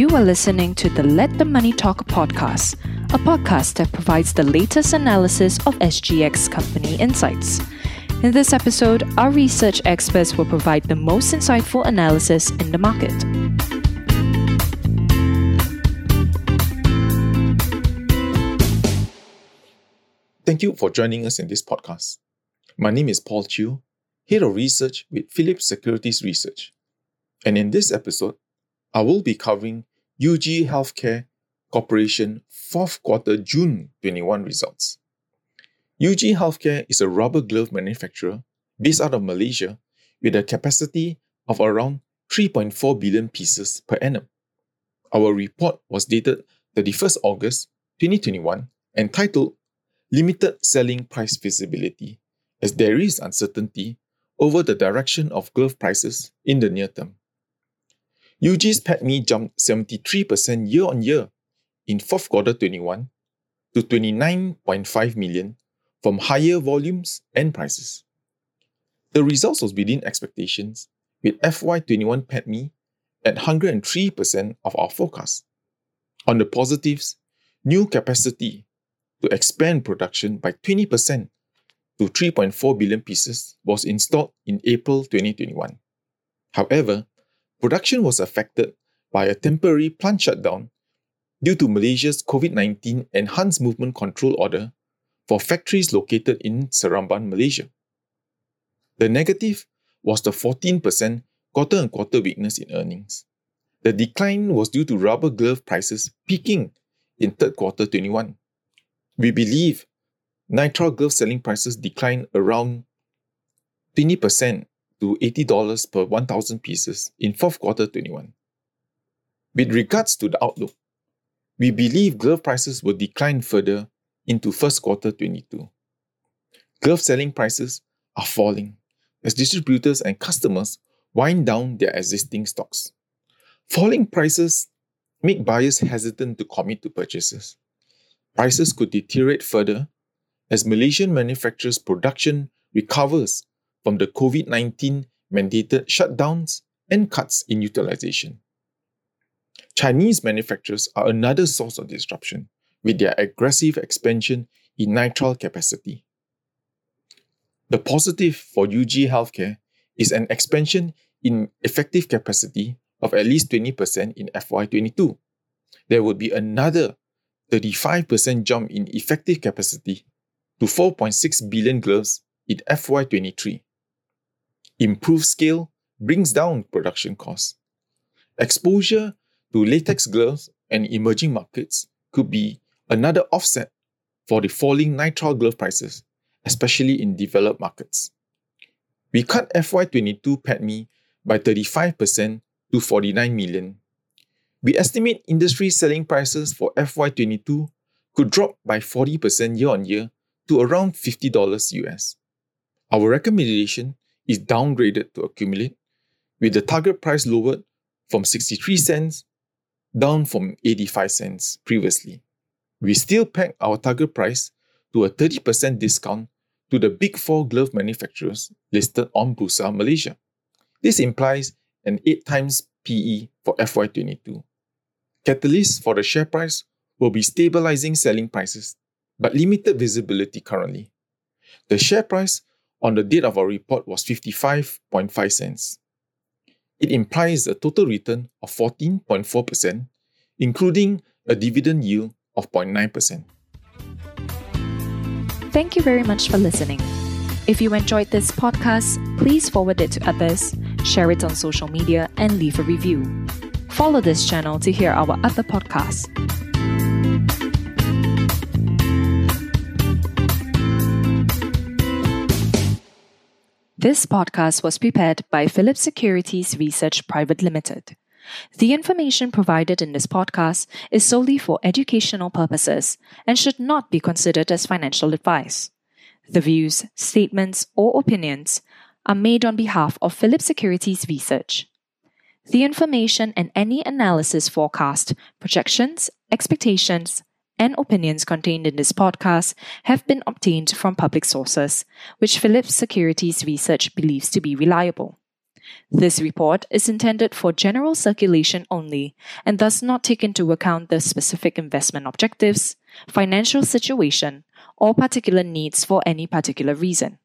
You are listening to the Let the Money Talk podcast, a podcast that provides the latest analysis of SGX company insights. In this episode, our research experts will provide the most insightful analysis in the market. Thank you for joining us in this podcast. My name is Paul Chew, Head of Research with Phillip Securities Research. And in this episode, I will be covering UG Healthcare Corporation fourth quarter June 21 results. UG Healthcare is a rubber glove manufacturer based out of Malaysia with a capacity of around 3.4 billion pieces per annum. Our report was dated 31st August 2021 and titled Limited Selling Price Visibility, as there is uncertainty over the direction of glove prices in the near term. UG's PATMI jumped 73% year on year in fourth quarter 21 to 29.5 million from higher volumes and prices. The results was within expectations with FY21 PATMI at 103% of our forecast. On the positives, new capacity to expand production by 20% to 3.4 billion pieces was installed in April 2021. However, production was affected by a temporary plant shutdown due to Malaysia's COVID 19 Enhanced Movement Control Order for factories located in Seremban, Malaysia. The negative was the 14% quarter on quarter weakness in earnings. The decline was due to rubber glove prices peaking in third quarter 21. We believe nitrile glove selling prices declined around 20% to $80 per 1,000 pieces in fourth quarter 21. With regards to the outlook, we believe glove prices will decline further into first quarter 22. Glove selling prices are falling as distributors and customers wind down their existing stocks. Falling prices make buyers hesitant to commit to purchases. Prices could deteriorate further as Malaysian manufacturers' production recovers from the COVID 19 mandated shutdowns and cuts in utilization. Chinese manufacturers are another source of disruption with their aggressive expansion in nitrile capacity. The positive for UG Healthcare is an expansion in effective capacity of at least 20% in FY22. There would be another 35% jump in effective capacity to 4.6 billion gloves in FY23. Improved scale brings down production costs. Exposure to latex gloves and emerging markets could be another offset for the falling nitrile glove prices, especially in developed markets. We cut FY22 PATMI by 35% to 49 million. We estimate industry selling prices for FY22 could drop by 40% year on year to around $50 US. Our recommendation is downgraded to accumulate, with the target price lowered from 63 cents down from 85 cents previously. We still peg our target price to a 30% discount to the big four glove manufacturers listed on Bursa Malaysia. This implies an 8 times PE for FY22. Catalysts for the share price will be stabilizing selling prices, but limited visibility currently. The share price on the date of our report was 55.5 cents. It implies a total return of 14.4%, including a dividend yield of 0.9%. Thank you very much for listening. If you enjoyed this podcast, please forward it to others, share it on social media, and leave a review. Follow this channel to hear our other podcasts. This podcast was prepared by Phillip Securities Research Private Limited. The information provided in this podcast is solely for educational purposes and should not be considered as financial advice. The views, statements, or opinions are made on behalf of Phillip Securities Research. The information and any analysis forecast, projections, expectations, and opinions contained in this podcast have been obtained from public sources, which Phillip Securities Research believes to be reliable. This report is intended for general circulation only and does not take into account the specific investment objectives, financial situation, or particular needs for any particular reason.